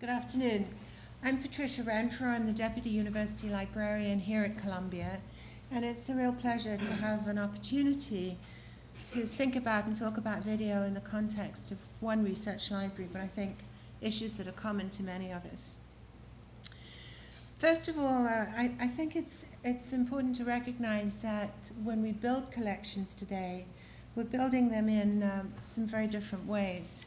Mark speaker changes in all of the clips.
Speaker 1: Good afternoon. I'm Patricia Renfro. I'm the Deputy University Librarian here at Columbia, and it's a real pleasure to have an opportunity to think about and talk about video in the context of one research library, but I think issues that are common to many of us. First of all, uh, I, I think it's, it's important to recognize that when we build collections today, we're building them in um, some very different ways.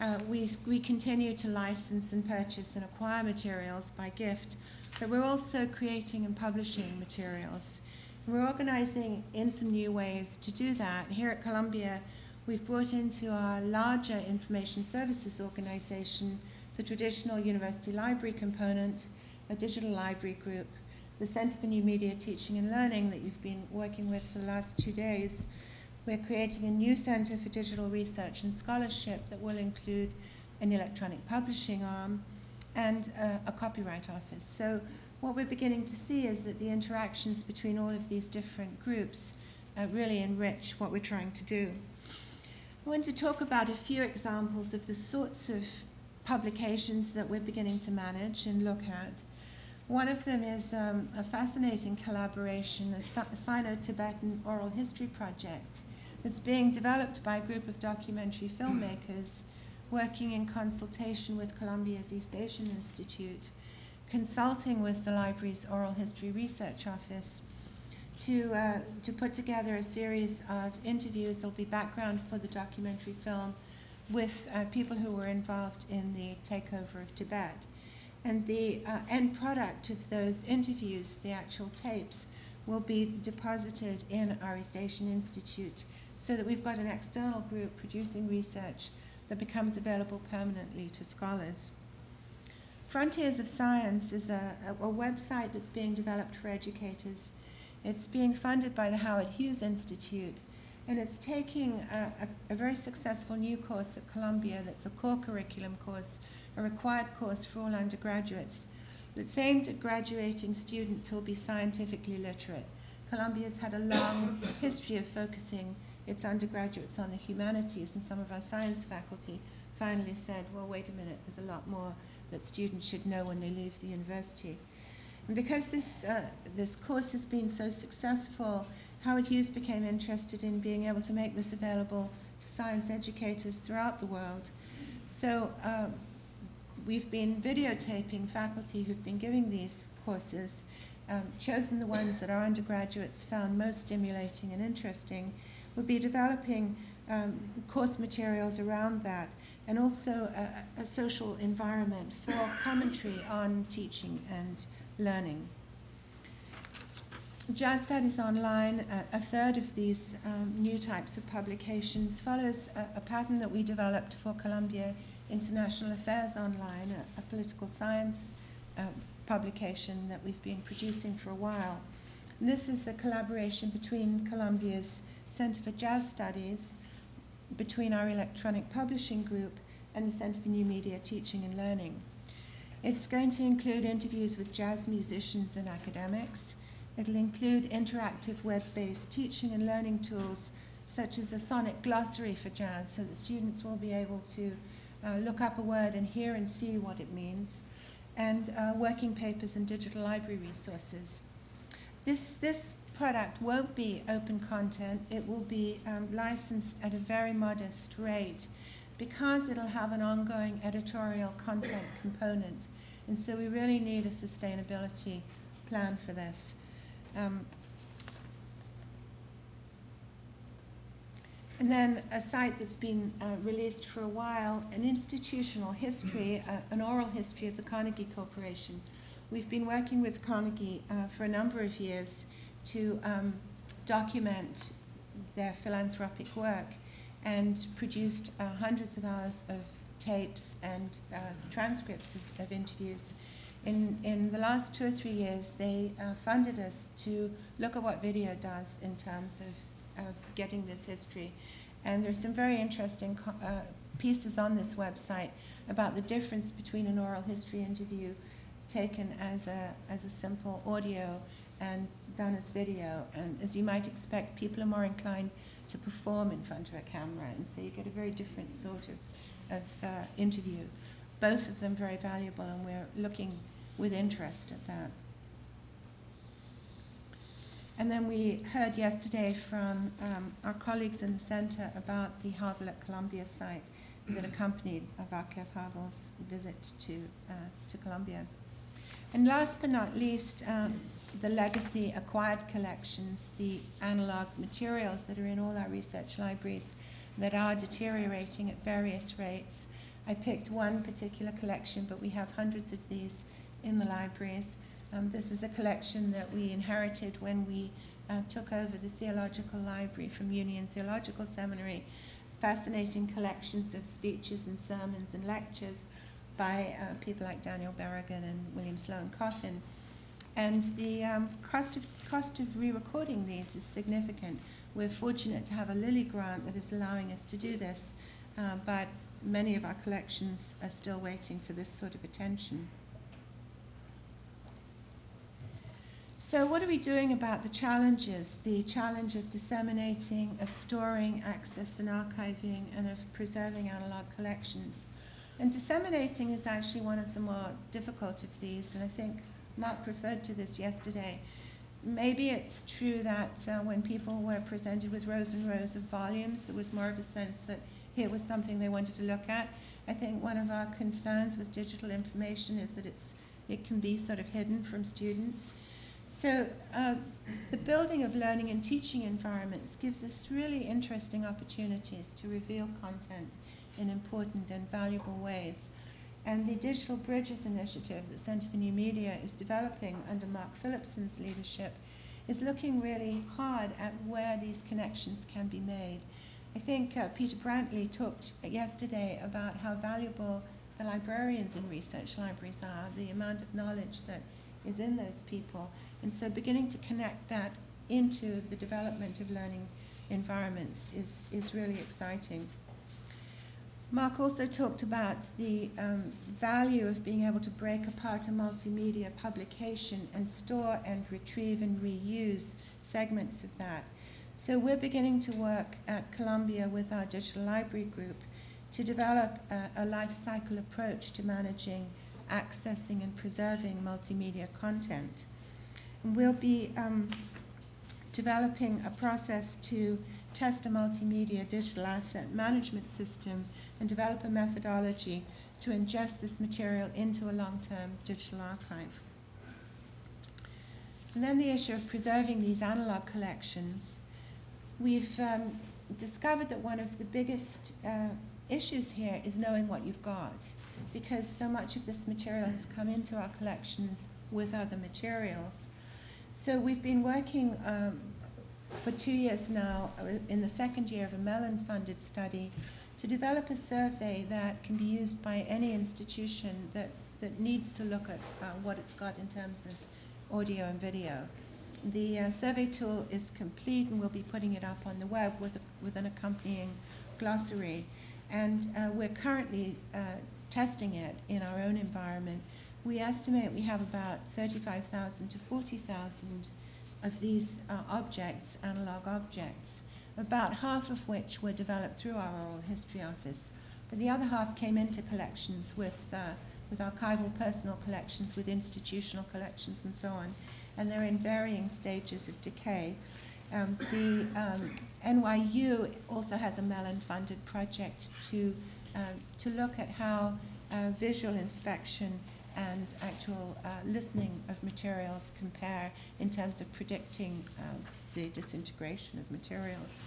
Speaker 1: Uh, we, we continue to license and purchase and acquire materials by gift, but we're also creating and publishing materials. We're organizing in some new ways to do that. Here at Columbia, we've brought into our larger information services organization the traditional university library component, a digital library group, the Center for New Media Teaching and Learning that you've been working with for the last two days. We're creating a new Center for Digital Research and Scholarship that will include an electronic publishing arm and uh, a copyright office. So what we're beginning to see is that the interactions between all of these different groups uh, really enrich what we're trying to do. I want to talk about a few examples of the sorts of publications that we're beginning to manage and look at. One of them is um, a fascinating collaboration, a Sino Tibetan oral history project that's being developed by a group of documentary filmmakers working in consultation with Columbia's East Asian Institute consulting with the library's Oral History Research Office to, uh, to put together a series of interviews. There'll be background for the documentary film with uh, people who were involved in the takeover of Tibet. And the uh, end product of those interviews, the actual tapes, will be deposited in our East Asian Institute so that we've got an external group producing research that becomes available permanently to scholars. Frontiers of Science is a, a, a, website that's being developed for educators. It's being funded by the Howard Hughes Institute, and it's taking a, a, very successful new course at Columbia that's a core curriculum course, a required course for all undergraduates, that's aimed at graduating students who will be scientifically literate. Columbia's had a long history of focusing its undergraduates on the humanities, and some of our science faculty finally said, well, wait a minute, there's a lot more that students should know when they leave the university. And because this, uh, this course has been so successful, Howard Hughes became interested in being able to make this available to science educators throughout the world. So uh, we've been videotaping faculty who've been giving these courses, um, chosen the ones that our undergraduates found most stimulating and interesting. We'll be developing um, course materials around that and also a, a social environment for commentary on teaching and learning. Jazz Studies Online, a, a third of these um, new types of publications, follows a, a, pattern that we developed for Columbia International Affairs Online, a, a political science uh, publication that we've been producing for a while. And this is a collaboration between Columbia's Center for Jazz Studies between our electronic publishing group and the Center for New Media Teaching and Learning. It's going to include interviews with jazz musicians and academics. It'll include interactive web based teaching and learning tools such as a sonic glossary for jazz so that students will be able to uh, look up a word and hear and see what it means, and uh, working papers and digital library resources. This, this product won't be open content, it will be um, licensed at a very modest rate because it'll have an ongoing editorial content component. And so we really need a sustainability plan for this. Um, and then a site that's been uh, released for a while, an institutional history, uh, an oral history of the Carnegie Corporation. We've been working with Carnegie uh, for a number of years to um, document their philanthropic work and produced uh, hundreds of hours of tapes and uh, transcripts of, of, interviews. In, in the last two or three years, they uh, funded us to look at what video does in terms of, of getting this history. And there's some very interesting uh, pieces on this website about the difference between an oral history interview taken as a, as a simple audio and done as video. And as you might expect, people are more inclined to perform in front of a camera, and so you get a very different sort of, of uh, interview. both of them very valuable, and we're looking with interest at that. And then we heard yesterday from um, our colleagues in the centre about the Havel at Columbia site that accompanied Václav Havel's visit to, uh, to Columbia. And last but not least, um, the legacy acquired collections, the analog materials that are in all our research libraries that are deteriorating at various rates. I picked one particular collection, but we have hundreds of these in the libraries. Um, this is a collection that we inherited when we uh, took over the theological library from Union Theological Seminary. Fascinating collections of speeches and sermons and lectures by uh, people like Daniel Berrigan and William Sloane Coffin. And the um, cost of cost of re-recording these is significant. We're fortunate to have a Lilly grant that is allowing us to do this, uh, but many of our collections are still waiting for this sort of attention. So, what are we doing about the challenges? The challenge of disseminating, of storing, access, and archiving, and of preserving analog collections. And disseminating is actually one of the more difficult of these, and I think Mark referred to this yesterday. Maybe it's true that uh, when people were presented with rows and rows of volumes, there was more of a sense that here was something they wanted to look at. I think one of our concerns with digital information is that it's, it can be sort of hidden from students. So, uh, the building of learning and teaching environments gives us really interesting opportunities to reveal content in important and valuable ways. And the Digital Bridges Initiative that Centre for New Media is developing under Mark Phillipson's leadership is looking really hard at where these connections can be made. I think uh, Peter Brantley talked yesterday about how valuable the librarians in research libraries are, the amount of knowledge that is in those people. And so beginning to connect that into the development of learning environments is, is really exciting. Mark also talked about the um, value of being able to break apart a multimedia publication and store and retrieve and reuse segments of that. So we're beginning to work at Columbia with our digital library group to develop a, a life cycle approach to managing, accessing, and preserving multimedia content. And we'll be um, developing a process to test a multimedia digital asset management system and develop a methodology to ingest this material into a long-term digital archive. And then the issue of preserving these analog collections. We've um, discovered that one of the biggest uh, issues here is knowing what you've got, because so much of this material has come into our collections with other materials. So we've been working um, for two years now uh, in the second year of a Mellon funded study to develop a survey that can be used by any institution that, that needs to look at uh, what it's got in terms of audio and video. The uh, survey tool is complete and we'll be putting it up on the web with, a, with an accompanying glossary. And uh, we're currently uh, testing it in our own environment. We estimate we have about 35,000 to 40,000 of these uh, objects, analog objects, about half of which were developed through our oral history office. But the other half came into collections with, uh, with archival personal collections, with institutional collections, and so on. And they're in varying stages of decay. Um, the um, NYU also has a Mellon funded project to, uh, to look at how uh, visual inspection and actual uh, listening of materials compare in terms of predicting uh, the disintegration of materials.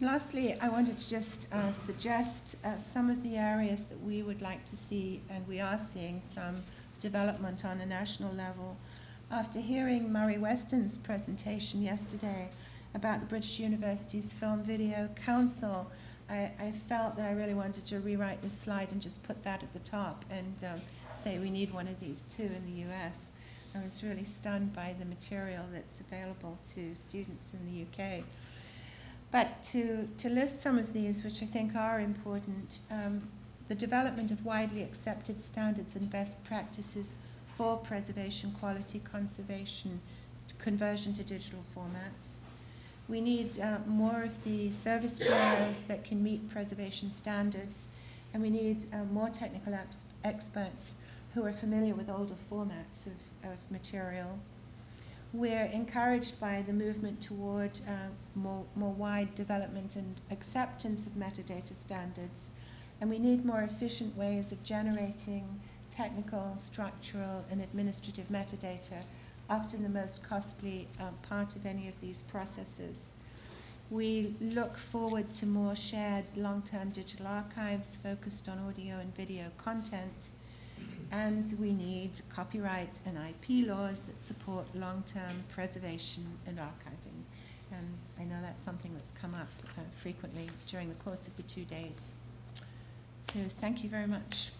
Speaker 1: Lastly, I wanted to just uh, suggest uh, some of the areas that we would like to see, and we are seeing some development on a national level. After hearing Murray Weston's presentation yesterday about the British Universities Film Video Council, I, I, felt that I really wanted to rewrite this slide and just put that at the top and um, say we need one of these too in the US. I was really stunned by the material that's available to students in the UK. But to, to list some of these, which I think are important, um, the development of widely accepted standards and best practices for preservation, quality, conservation, conversion to digital formats. We need uh, more of the service bureaus that can meet preservation standards and we need uh, more technical ex- experts who are familiar with older formats of, of material. We're encouraged by the movement toward uh, more, more wide development and acceptance of metadata standards, and we need more efficient ways of generating technical, structural, and administrative metadata, often the most costly uh, part of any of these processes. We look forward to more shared long term digital archives focused on audio and video content. And we need copyright and IP laws that support long term preservation and archiving. And I know that's something that's come up uh, frequently during the course of the two days. So thank you very much.